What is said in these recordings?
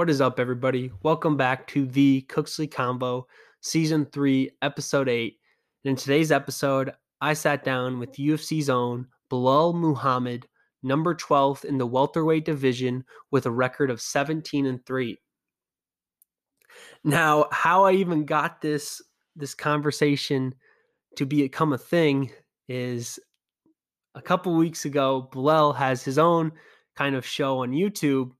What is up, everybody? Welcome back to the Cooksley Convo, Season 3, Episode 8. And in today's episode, I sat down with UFC's own Belal Muhammad, number 12th in the welterweight division with a record of 17 and 3. Now, how I even got this this conversation to become a thing is a couple weeks ago, Belal has his own kind of show on YouTube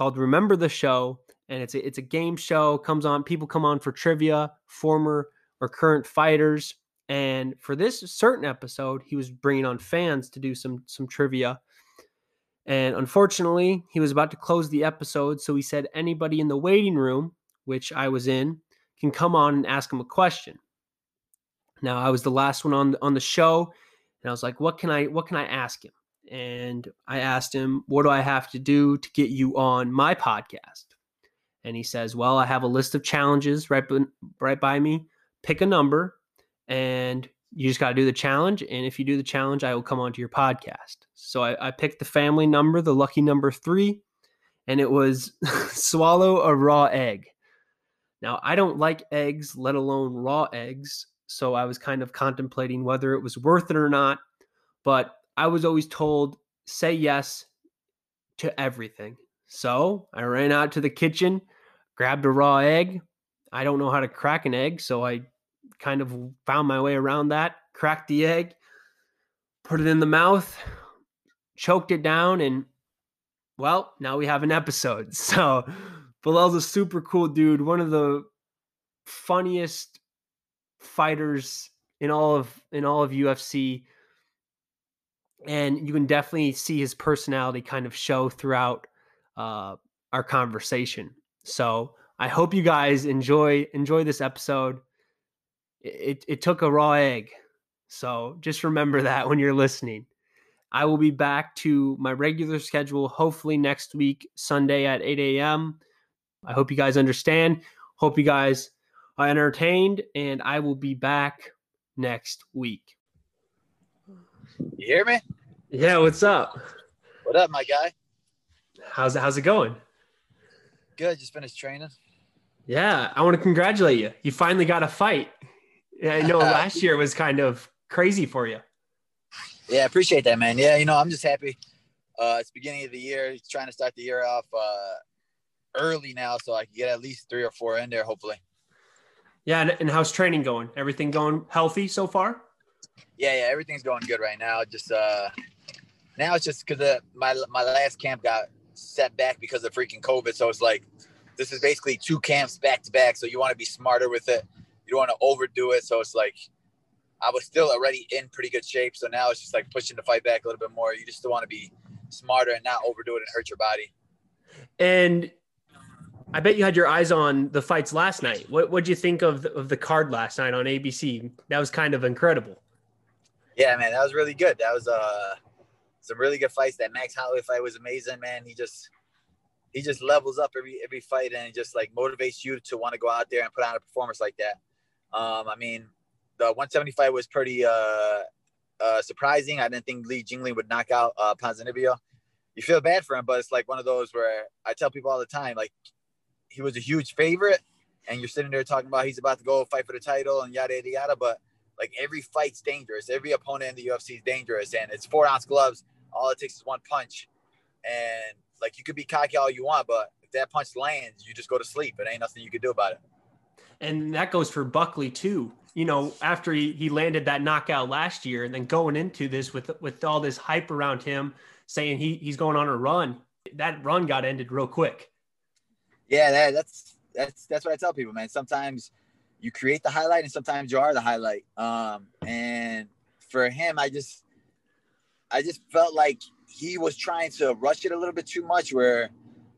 called Remember the Show, and it's a, it's a game show. Comes on, people come on for trivia, former or current fighters, and for this certain episode, he was bringing on fans to do some some trivia. And unfortunately, he was about to close the episode, so he said anybody in the waiting room, which I was in, can come on and ask him a question. Now, I was the last one on on the show, and I was like, "What can I what can I ask him?" And I asked him, What do I have to do to get you on my podcast? And he says, Well, I have a list of challenges right, right by me. Pick a number, and you just got to do the challenge. And if you do the challenge, I will come onto your podcast. So I, I picked the family number, the lucky number three, and it was swallow a raw egg. Now, I don't like eggs, let alone raw eggs. So I was kind of contemplating whether it was worth it or not. But I was always told say yes to everything. So I ran out to the kitchen, grabbed a raw egg. I don't know how to crack an egg, so I kind of found my way around that, cracked the egg, put it in the mouth, choked it down, and well, now we have an episode. So Belal's a super cool dude, one of the funniest fighters in all of in all of UFC and you can definitely see his personality kind of show throughout uh, our conversation. So I hope you guys enjoy enjoy this episode. It, it took a raw egg, so just remember that when you're listening. I will be back to my regular schedule hopefully next week, Sunday at 8 a.m. I hope you guys understand. Hope you guys are entertained, and I will be back next week. You hear me? Yeah, what's up? What up, my guy? How's it, how's it going? Good. Just finished training. Yeah, I want to congratulate you. You finally got a fight. I know last year was kind of crazy for you. Yeah, appreciate that, man. Yeah, you know, I'm just happy. Uh, it's beginning of the year. Trying to start the year off uh, early now, so I can get at least three or four in there, hopefully. Yeah, and, and how's training going? Everything going healthy so far? Yeah, yeah, everything's going good right now. Just uh, now it's just because my my last camp got set back because of freaking COVID. So it's like this is basically two camps back to back. So you want to be smarter with it. You don't want to overdo it. So it's like I was still already in pretty good shape. So now it's just like pushing the fight back a little bit more. You just want to be smarter and not overdo it and hurt your body. And I bet you had your eyes on the fights last night. What what'd you think of the, of the card last night on ABC? That was kind of incredible. Yeah, man, that was really good. That was uh some really good fights. That Max Holloway fight was amazing, man. He just he just levels up every every fight and just like motivates you to want to go out there and put on a performance like that. Um, I mean, the 175 was pretty uh, uh, surprising. I didn't think Li Jingliang would knock out uh, Ponzinibbio. You feel bad for him, but it's like one of those where I tell people all the time, like he was a huge favorite, and you're sitting there talking about he's about to go fight for the title and yada yada yada, but like every fight's dangerous. Every opponent in the UFC is dangerous, and it's four ounce gloves. All it takes is one punch, and like you could be cocky all you want, but if that punch lands, you just go to sleep. It ain't nothing you could do about it. And that goes for Buckley too. You know, after he, he landed that knockout last year, and then going into this with with all this hype around him, saying he he's going on a run. That run got ended real quick. Yeah, that, that's that's that's what I tell people, man. Sometimes you create the highlight and sometimes you are the highlight. Um, and for him, I just, I just felt like he was trying to rush it a little bit too much where,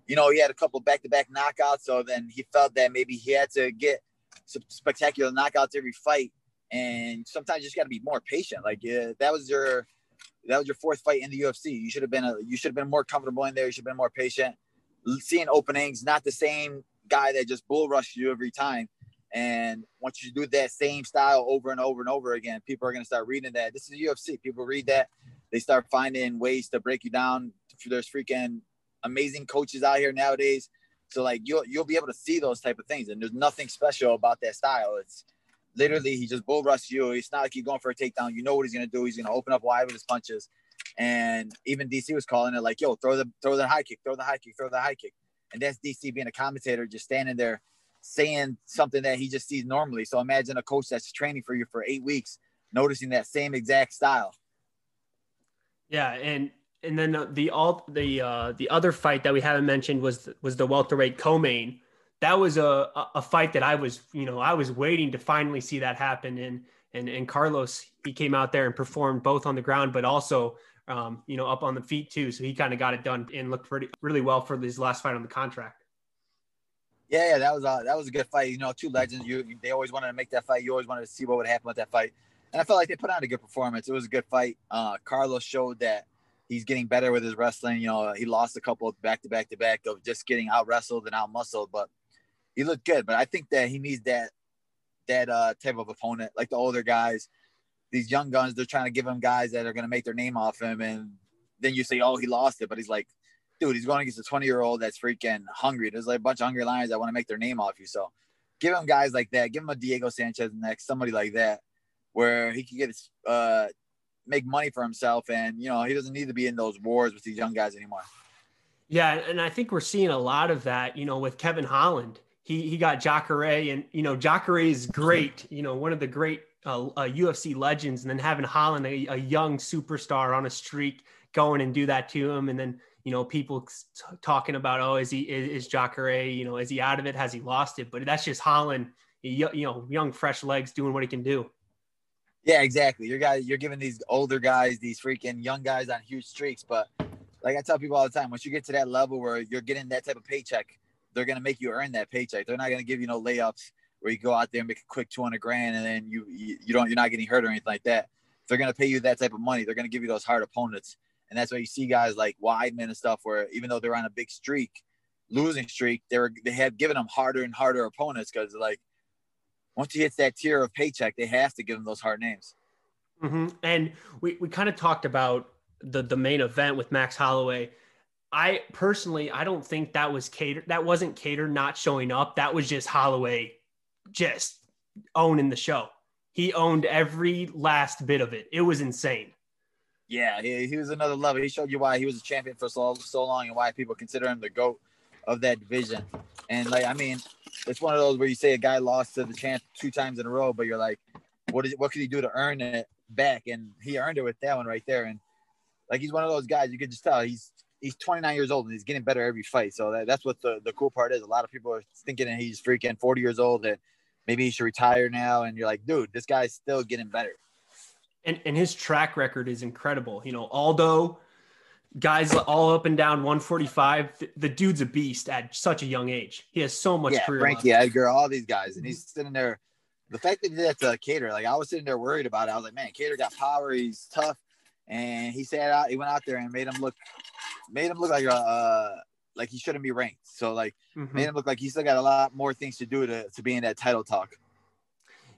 you know, he had a couple back-to-back knockouts. So then he felt that maybe he had to get some spectacular knockouts every fight. And sometimes you just got to be more patient. Like uh, that was your, that was your fourth fight in the UFC. You should have been, a, you should have been more comfortable in there. You should have been more patient. Seeing openings, not the same guy that just bull rushed you every time. And once you do that same style over and over and over again, people are going to start reading that. This is UFC. People read that. They start finding ways to break you down. There's freaking amazing coaches out here nowadays So like you'll you'll be able to see those type of things, and there's nothing special about that style. It's literally he just bull rushes you. It's not like he's going for a takedown. You know what he's gonna do. He's gonna open up wide with his punches. And even DC was calling it like, yo, throw the throw the high kick, throw the high kick, throw the high kick. And that's DC being a commentator, just standing there saying something that he just sees normally. So imagine a coach that's training for you for eight weeks, noticing that same exact style. Yeah, and and then the all the uh, the other fight that we haven't mentioned was was the welterweight co-main. That was a a fight that I was you know I was waiting to finally see that happen. And and and Carlos he came out there and performed both on the ground, but also um, you know up on the feet too. So he kind of got it done and looked pretty really well for his last fight on the contract. Yeah, yeah, that was a that was a good fight. You know, two legends. You they always wanted to make that fight. You always wanted to see what would happen with that fight, and I felt like they put on a good performance. It was a good fight. Uh, Carlos showed that he's getting better with his wrestling. You know, he lost a couple back to back to back of just getting out wrestled and out muscled, but he looked good. But I think that he needs that that uh, type of opponent, like the older guys. These young guns, they're trying to give him guys that are going to make their name off him, and then you say, "Oh, he lost it," but he's like, "Dude, he's going against a 20 year old that's freaking hungry." There's like a bunch of hungry lions that want to make their name off you. So, give him guys like that. Give him a Diego Sanchez next, somebody like that, where he can get his uh, make money for himself, and you know he doesn't need to be in those wars with these young guys anymore. Yeah, and I think we're seeing a lot of that. You know, with Kevin Holland, he he got Jacare, and you know Jacare is great. You know, one of the great uh, uh, UFC legends, and then having Holland, a, a, young superstar on a streak, going and do that to him, and then you know people t- talking about, oh, is he is, is Jacare, you know, is he out of it? Has he lost it? But that's just Holland, you know, young fresh legs doing what he can do. Yeah, exactly. You're guys, you're giving these older guys, these freaking young guys on huge streaks. But like I tell people all the time, once you get to that level where you're getting that type of paycheck, they're gonna make you earn that paycheck. They're not gonna give you no layups where you go out there and make a quick 200 grand and then you you don't you're not getting hurt or anything like that. If they're gonna pay you that type of money, they're gonna give you those hard opponents. And that's why you see guys like Weidman and stuff where even though they're on a big streak, losing streak, they were they had given them harder and harder opponents because like once you hit that tier of paycheck, they have to give them those hard names. Mm-hmm. And we, we kind of talked about the the main event with Max Holloway. I personally, I don't think that was Kattar. That wasn't Kattar not showing up. That was just Holloway just owning the show. He owned every last bit of it. It was insane. Yeah, he, he was another level. He showed you why he was a champion for so so long and why people consider him the goat of that division. And like, I mean, it's one of those where you say a guy lost to the champ two times in a row, but you're like, what is what could he do to earn it back? And he earned it with that one right there. And like, he's one of those guys you could just tell he's he's 29 years old and he's getting better every fight. So that, that's what the, the cool part is. A lot of people are thinking that he's freaking 40 years old and maybe he should retire now. And you're like, dude, this guy's still getting better. And, and his track record is incredible. You know, Aldo, guys all up and down 145. The, the, dude's a beast at such a young age. He has so much yeah, career. Frankie left. Edgar, all these guys, and he's sitting there. The fact that he did that to Kattar, like I was sitting there worried about it. I was like, man, Kattar got power. He's tough, and he said out. He went out there and made him look, made him look like a. Uh, like he shouldn't be ranked. So like mm-hmm. made him look like he still got a lot more things to do to, to be in that title talk.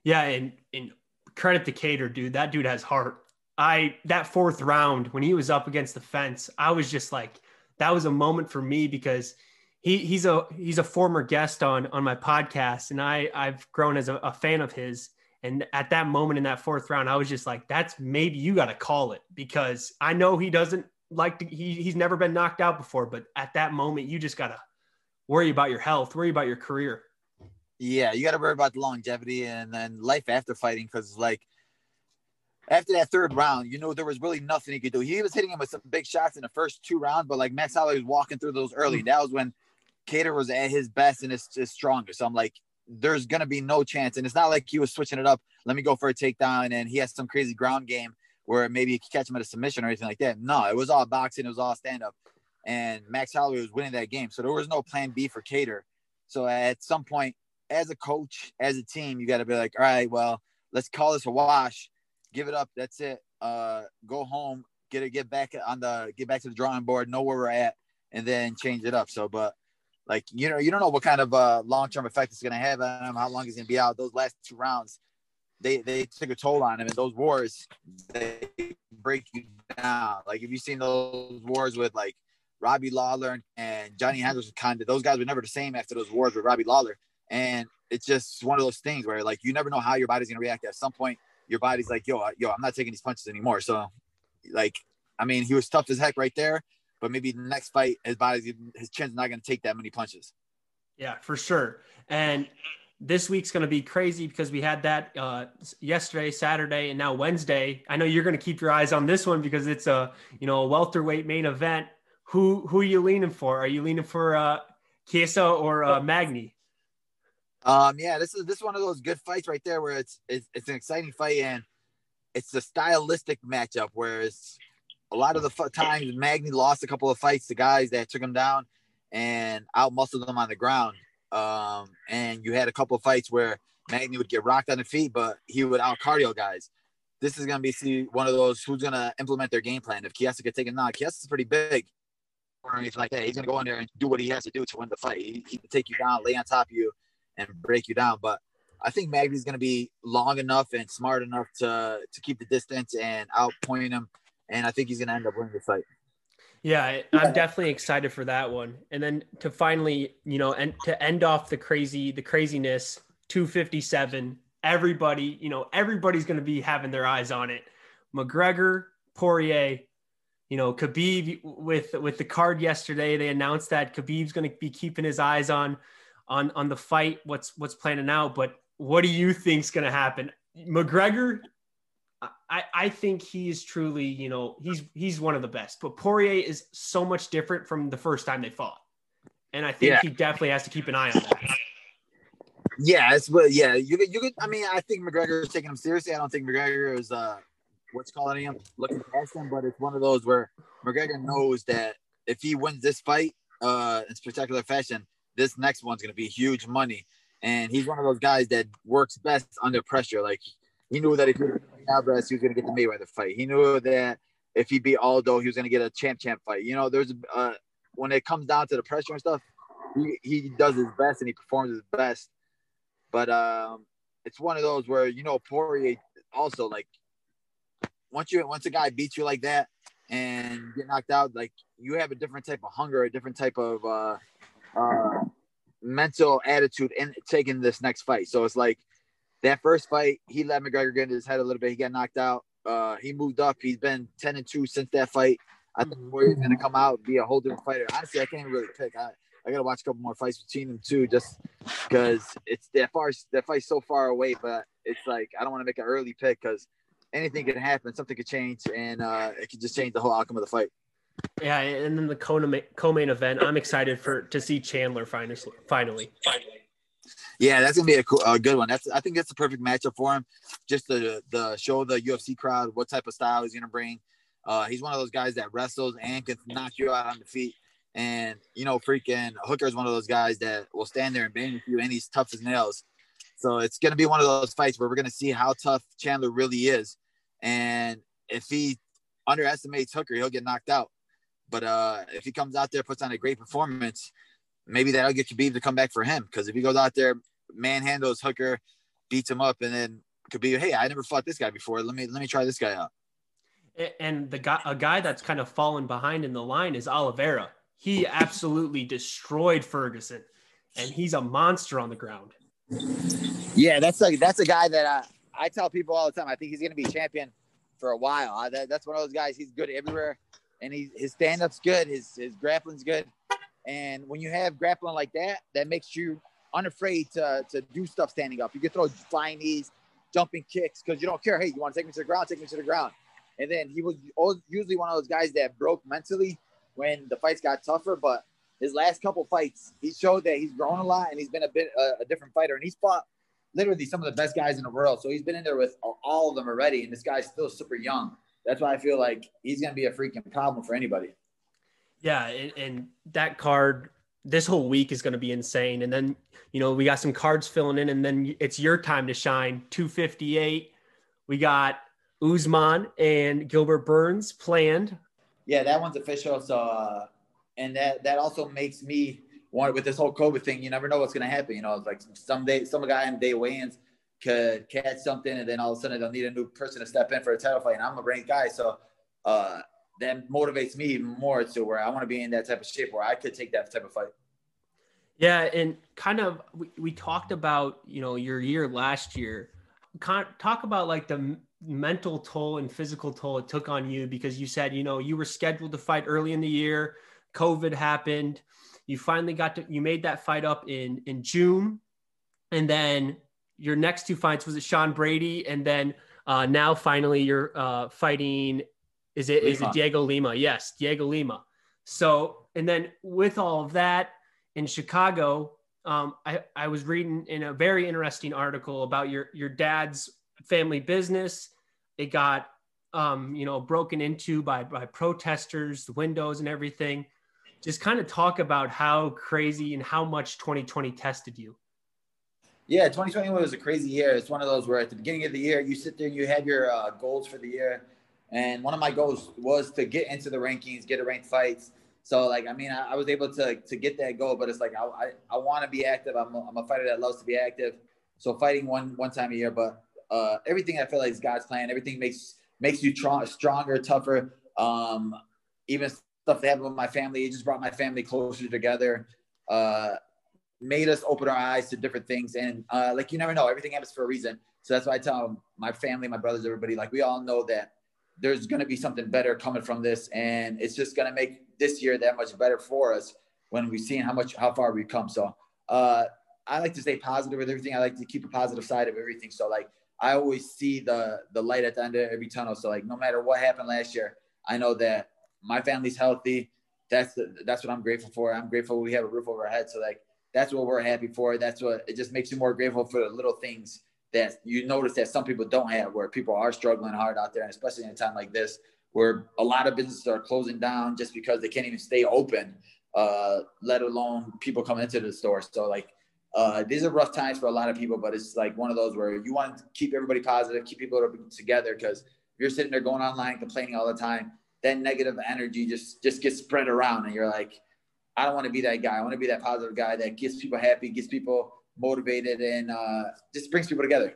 Yeah, and and credit to Kattar, dude. That dude has heart. I that fourth round when he was up against the fence, I was just like, that was a moment for me because he he's a he's a former guest on on my podcast, and I I've grown as a, a fan of his. And at that moment in that fourth round, I was just like, that's maybe you got to call it because I know he doesn't like to, he, he's never been knocked out before, but at that moment, you just got to worry about your health, worry about your career. Yeah, you got to worry about the longevity and then life after fighting because, like, after that third round, you know, there was really nothing he could do. He was hitting him with some big shots in the first two rounds, but like Max Holloway was walking through those early. Mm. That was when Kattar was at his best and his, his strongest. So I'm like, there's gonna be no chance. And it's not like he was switching it up. Let me go for a takedown, and he has some crazy ground game where maybe he could catch him at a submission or anything like that. No, it was all boxing. It was all stand up, and Max Holloway was winning that game. So there was no plan B for Kattar. So at some point, as a coach, as a team, you got to be like, all right, well, let's call this a wash give it up. That's it. Uh, go home, get it, get back on the, get back to the drawing board, know where we're at, and then change it up. So, but like you know, you don't know what kind of uh, long term effect it's going to have on him, how long he's going to be out. Those last two rounds, they they took a toll on him, and those wars they break you down. Like if you've seen those wars with like Robbie Lawler and Johnny Hendricks kind of those guys were never the same after those wars with Robbie Lawler. And it's just one of those things where like you never know how your body's gonna react. At some point, your body's like, yo, yo, I'm not taking these punches anymore. So, like, I mean, he was tough as heck right there, but maybe the next fight, his body's his chin's not gonna take that many punches. Yeah, for sure. And this week's going to be crazy because we had that uh, yesterday, Saturday, and now Wednesday. I know you're going to keep your eyes on this one because it's a you know a welterweight main event. Who who are you leaning for? Are you leaning for uh, Chiesa or uh, Magny? Um, yeah, this is this is one of those good fights right there where it's it's, it's an exciting fight and it's a stylistic matchup. Whereas a lot of the f- times Magny lost a couple of fights to guys that took him down and out muscled them on the ground. Um, and you had a couple of fights where Magny would get rocked on the feet, but he would out cardio guys. This is to be see one of those who's to implement their game plan. If Chiesa could take a knock, Chiesa's pretty big or anything like that. He's to go in there and do what he has to do to win the fight. He, he can take you down, lay on top of you, and break you down. But I think Magny's going to be long enough and smart enough to to keep the distance and outpoint him. And I think he's going to end up winning the fight. Yeah, I'm definitely excited for that one. And then to finally, you know, and to end off the crazy, the craziness, 257. Everybody, you know, everybody's going to be having their eyes on it. McGregor, Poirier, you know, Khabib with with the card yesterday, they announced that Khabib's going to be keeping his eyes on on on the fight. What's what's planning out? But what do you think's going to happen? McGregor I, I think he's truly, you know, he's he's one of the best. But Poirier is so much different from the first time they fought, and I think yeah. he definitely has to keep an eye on that. Yeah, it's but yeah, you could you could. I mean, I think McGregor is taking him seriously. I don't think McGregor is uh, what's calling him looking past him, but it's one of those where McGregor knows that if he wins this fight uh in spectacular fashion, this next one's gonna be huge money. And he's one of those guys that works best under pressure. Like he knew that if he Alvarez, he was going to get the Mayweather fight. He knew that if he beat Aldo, he was going to get a champ champ fight. You know, there's uh, when it comes down to the pressure and stuff, he, he does his best and he performs his best. But um, it's one of those where you know Poirier also like once you once a guy beats you like that and get knocked out, like you have a different type of hunger, a different type of uh, uh, mental attitude in taking this next fight. So it's like that first fight, he let McGregor get into his head a little bit. He got knocked out. Uh, he moved up. He's been 10 and 2 since that fight. I think Poirier's going to come out be a whole different fighter. Honestly, I can't really pick. I, I got to watch a couple more fights between them too, just because it's that far. That fight's so far away, but it's like I don't want to make an early pick because anything can happen. Something could change, and uh, it could just change the whole outcome of the fight. Yeah, and then the co-main event, I'm excited for to see Chandler finally. Finally. Yeah, that's gonna be a, cool, a good one. That's I think that's the perfect matchup for him. Just to the show the UFC crowd what type of style he's gonna bring. Uh, he's one of those guys that wrestles and can knock you out on the feet. And you know, freaking Hooker is one of those guys that will stand there and bang with you, and he's tough as nails. So it's gonna be one of those fights where we're gonna see how tough Chandler really is, and if he underestimates Hooker, he'll get knocked out. But uh, if he comes out there, puts on a great performance, maybe that'll get Khabib to come back for him. Because if he goes out there, manhandles Hooker, beats him up, and then Khabib, hey, I never fought this guy before. Let me let me try this guy out. And the guy, a guy that's kind of fallen behind in the line is Oliveira. He absolutely destroyed Ferguson, and he's a monster on the ground. Yeah, that's like that's a guy that I, I tell people all the time. I think he's going to be champion for a while. I, that, that's one of those guys. He's good everywhere, and he, his stand up's good. His his grappling's good. And when you have grappling like that, that makes you unafraid to, to do stuff standing up. You can throw flying knees, jumping kicks, because you don't care. Hey, you want to take me to the ground? Take me to the ground. And then he was usually one of those guys that broke mentally when the fights got tougher. But his last couple fights, he showed that he's grown a lot and he's been a bit uh, a different fighter. And he's fought literally some of the best guys in the world. So he's been in there with all of them already. And this guy's still super young. That's why I feel like he's going to be a freaking problem for anybody. Yeah, and, and that card this whole week is going to be insane. And then, you know, we got some cards filling in, and then it's your time to shine. 258. We got Usman and Gilbert Burns planned. Yeah, that one's official. So, uh, and that that also makes me want with this whole COVID thing. You never know what's going to happen. You know, it's like someday some guy in day weigh-ins could catch something, and then all of a sudden they'll need a new person to step in for a title fight. And I'm a great guy, so uh, that motivates me even more to where I want to be in that type of shape where I could take that type of fight. Yeah, and kind of we, we talked about you know your year last year. talk about like the mental toll and physical toll it took on you because you said you know you were scheduled to fight early in the year, COVID happened, you finally got to you made that fight up in in June, and then your next two fights was it Sean Brady, and then uh, now finally you're uh, fighting. Is it Lima. is it Diego Lima? Yes, Diego Lima. So and then with all of that in Chicago, um, I, I was reading in a very interesting article about your your dad's family business. It got um, you know broken into by by protesters, the windows and everything. Just kind of talk about how crazy and how much 2020 tested you. Yeah, 2021 was a crazy year. It's one of those where at the beginning of the year, you sit there and you have your uh, goals for the year. And one of my goals was to get into the rankings, get a ranked fights. So like, I mean, I, I was able to, to get that goal, but it's like, I, I, I want to be active. I'm a, I'm a fighter that loves to be active. So fighting one, one time a year, but uh, everything I feel like is God's plan. Everything makes, makes you tr- stronger, tougher. Um, even stuff that happened with my family, it just brought my family closer together. Uh, made us open our eyes to different things. And uh, like you never know, everything happens for a reason. So that's why I tell my family, my brothers, everybody, like we all know that there's going to be something better coming from this, and it's just going to make this year that much better for us when we've seen how much how far we've come. So uh, I like to stay positive with everything. I like to keep a positive side of everything. So like I always see the the light at the end of every tunnel. So like no matter what happened last year, I know that my family's healthy. That's the, that's what I'm grateful for. I'm grateful we have a roof over our head. So like that's what we're happy for. That's what it just makes you more grateful for the little things that you notice that some people don't have, where people are struggling hard out there, and especially in a time like this, where a lot of businesses are closing down just because they can't even stay open, uh, let alone people coming into the store. So like, uh, these are rough times for a lot of people, but it's like one of those where you want to keep everybody positive, keep people together, because if you're sitting there going online complaining all the time, that negative energy just just gets spread around, and you're like I don't want to be that guy. I want to be that positive guy that gets people happy, gets people motivated, and uh, just brings people together.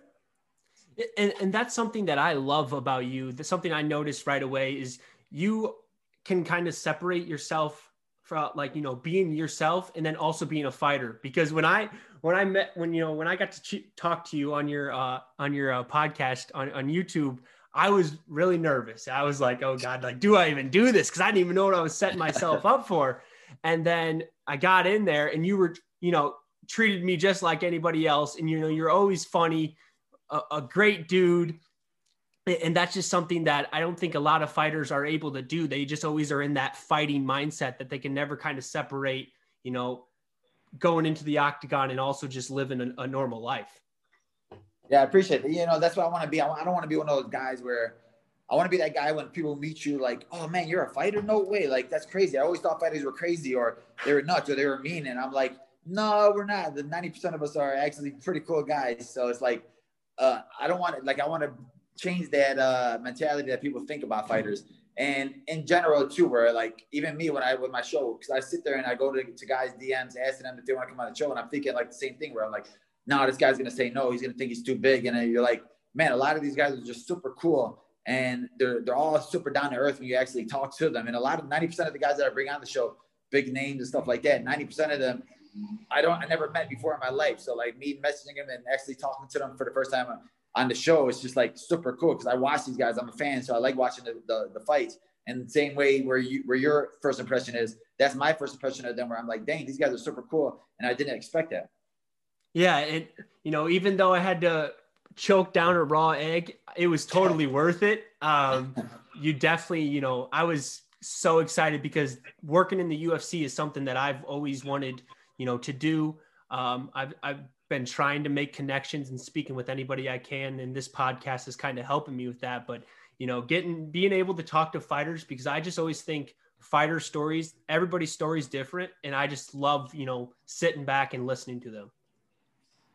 And, and that's something that I love about you. That's something I noticed right away is you can kind of separate yourself from like you know being yourself and then also being a fighter because when i when i met when you know when i got to ch- talk to you on your uh on your uh, podcast on, on youtube i was really nervous i was like oh god like do i even do this because i didn't even know what i was setting myself up for and then I got in there and you were, you know, treated me just like anybody else. And, you know, you're always funny, a, a great dude. And that's just something that I don't think a lot of fighters are able to do. They just always are in that fighting mindset that they can never kind of separate, you know, going into the octagon and also just living a, a normal life. Yeah, I appreciate it. You know, that's what I want to be. I don't want to be one of those guys where I want to be that guy when people meet you, like, oh man, you're a fighter? No way. Like, that's crazy. I always thought fighters were crazy or they were nuts or they were mean. And I'm like, no, we're not. The 90% of us are actually pretty cool guys. So it's like, uh, I don't want to, like, I want to change that uh, mentality that people think about fighters. And in general, too, where like, even me, when I, with my show, because I sit there and I go to, to guys' DMs, asking them if they want to come on the show. And I'm thinking like the same thing where I'm like, no, this guy's going to say no. He's going to think he's too big. And you're like, man, a lot of these guys are just super cool and they're they're all super down to earth when you actually talk to them. And a lot of ninety percent of the guys that I bring on the show, big names and stuff like that, ninety percent of them, I don't I never met before in my life. So like me messaging them and actually talking to them for the first time on the show, it's just like super cool because I watch these guys. I'm a fan, so I like watching the, the, the fights. And the same way where you where your first impression is, that's my first impression of them. Where I'm like, dang, these guys are super cool, and I didn't expect that. Yeah, and you know, even though I had to choke down a raw egg, it was totally worth it. Um, you definitely, you know, I was so excited because working in the UFC is something that I've always wanted, you know, to do. Um, I've, I've been trying to make connections and speaking with anybody I can, and this podcast is kind of helping me with that. But you know, getting being able to talk to fighters because I just always think fighter stories, everybody's story is different, and I just love you know sitting back and listening to them.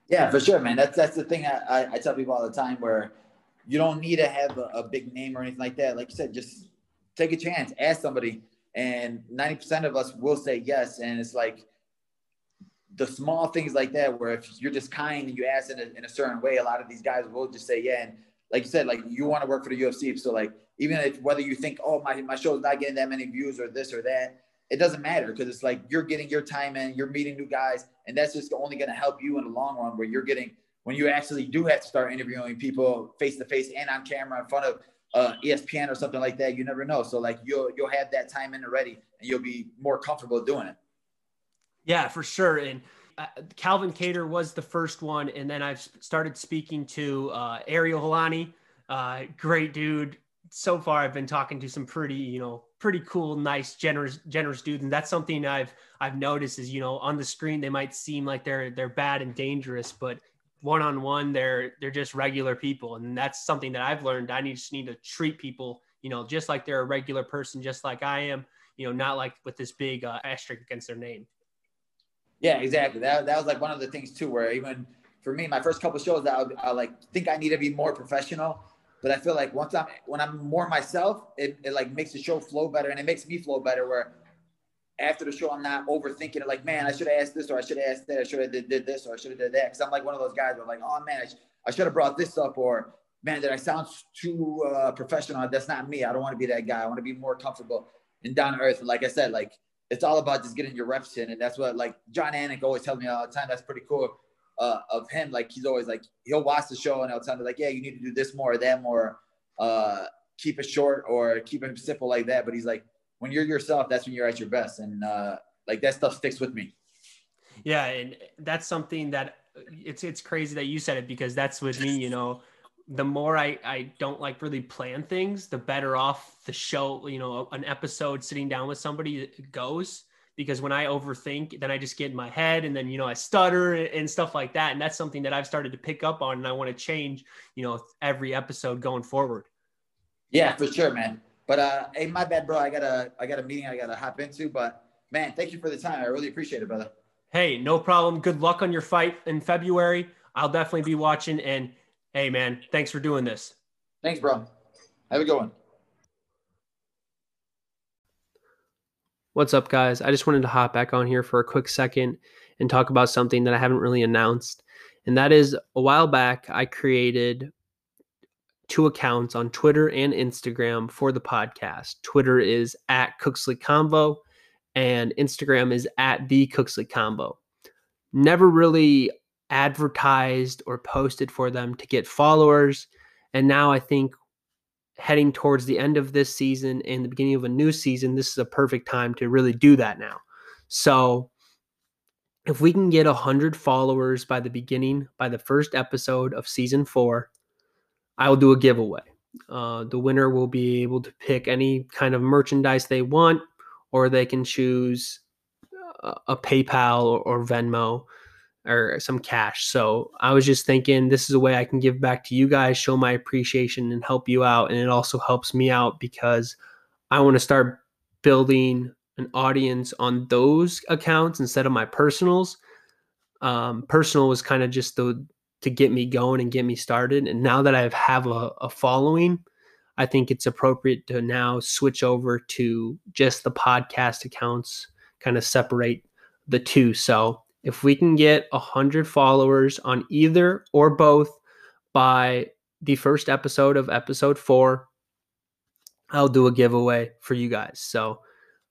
Yeah, for sure, man. That's that's the thing I, I tell people all the time where you don't need to have a, a, big name or anything like that. Like you said, just take a chance, ask somebody, and ninety percent of us will say yes. And it's like the small things like that, where if you're just kind and you ask in a, in a certain way, a lot of these guys will just say yeah. And like you said, like you want to work for the UFC, so like even if whether you think, oh, my, my show's not getting that many views or this or that, it doesn't matter because it's like you're getting your time in, you're meeting new guys, and that's just only going to help you in the long run where you're getting when you actually do have to start interviewing people face to face and on camera in front of uh, ESPN or something like that. You never know. So like you'll you'll have that time in already, and you'll be more comfortable doing it. Yeah, for sure. And uh, Calvin Kattar was the first one, and then I've started speaking to uh, Ariel Helwani. Uh, great dude. So far, I've been talking to some pretty, you know, pretty cool, nice, generous, generous dude. and that's something I've I've noticed is, you know, on the screen they might seem like they're they're bad and dangerous, but one on one, they're they're just regular people, and that's something that I've learned. I need, just need to treat people, you know, just like they're a regular person, just like I am, you know, not like with this big uh, asterisk against their name. Yeah, exactly. That, that was like one of the things too, where even for me, my first couple shows, I, I like think I need to be more professional. But I feel like once I'm when I'm more myself, it, it like makes the show flow better and it makes me flow better. Where after the show, I'm not overthinking it. Like, man, I should have asked this or I should have asked that. I should have did, did, this or I should have did that. Because I'm like one of those guys where I'm like, oh man, I, sh- I should have brought this up or man, did I sound too uh, professional? That's not me. I don't want to be that guy. I want to be more comfortable and down to earth. And like I said, like it's all about just getting your reps in. And that's what like Jon Anik always tells me all the time. That's pretty cool uh, of him. Like he's always like, he'll watch the show and he'll tell me like, yeah, you need to do this more, or that more, uh, keep it short or keep it simple like that. But he's like, when you're yourself, that's when you're at your best. And uh, like that stuff sticks with me. Yeah. And that's something that it's, it's crazy that you said it because that's with me, you know, the more I, I don't like really plan things, the better off the show, you know, an episode sitting down with somebody goes. Because when I overthink, then I just get in my head and then, you know, I stutter and stuff like that. And that's something that I've started to pick up on and I want to change, you know, every episode going forward. Yeah, for sure, man. But uh hey, my bad, bro. I got a I got a meeting I gotta hop into. But man, thank you for the time. I really appreciate it, brother. Hey, no problem. Good luck on your fight in February. I'll definitely be watching and Hey, man, thanks for doing this. Thanks, bro. Have a good one. What's up, guys? I just wanted to hop back on here for a quick second and talk about something that I haven't really announced. And that is a while back, I created two accounts on Twitter and Instagram for the podcast. Twitter is at Cooksley Convo, and Instagram is at the Cooksley Convo. Never really advertised or posted for them to get followers. And now I think heading towards the end of this season and the beginning of a new season, this is a perfect time to really do that now. So if we can get 100 followers by the beginning, by the first episode of season four, I will do a giveaway. Uh, the winner will be able to pick any kind of merchandise they want, or they can choose a, a PayPal or, or Venmo or some cash. So I was just thinking this is a way I can give back to you guys, show my appreciation and help you out. And it also helps me out because I want to start building an audience on those accounts instead of my personals. Um, personal was kind of just the to get me going and get me started. And now that I have a, a following, I think it's appropriate to now switch over to just the podcast accounts, kind of separate the two. So if we can get 100 followers on either or both by the first episode of episode four, I'll do a giveaway for you guys. So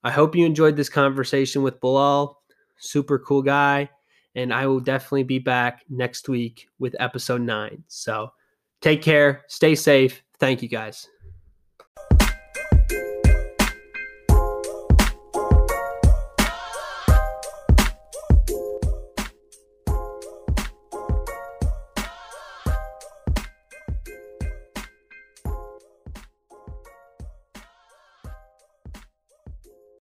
I hope you enjoyed this conversation with Belal. Super cool guy. And I will definitely be back next week with episode nine. So take care, stay safe. Thank you guys.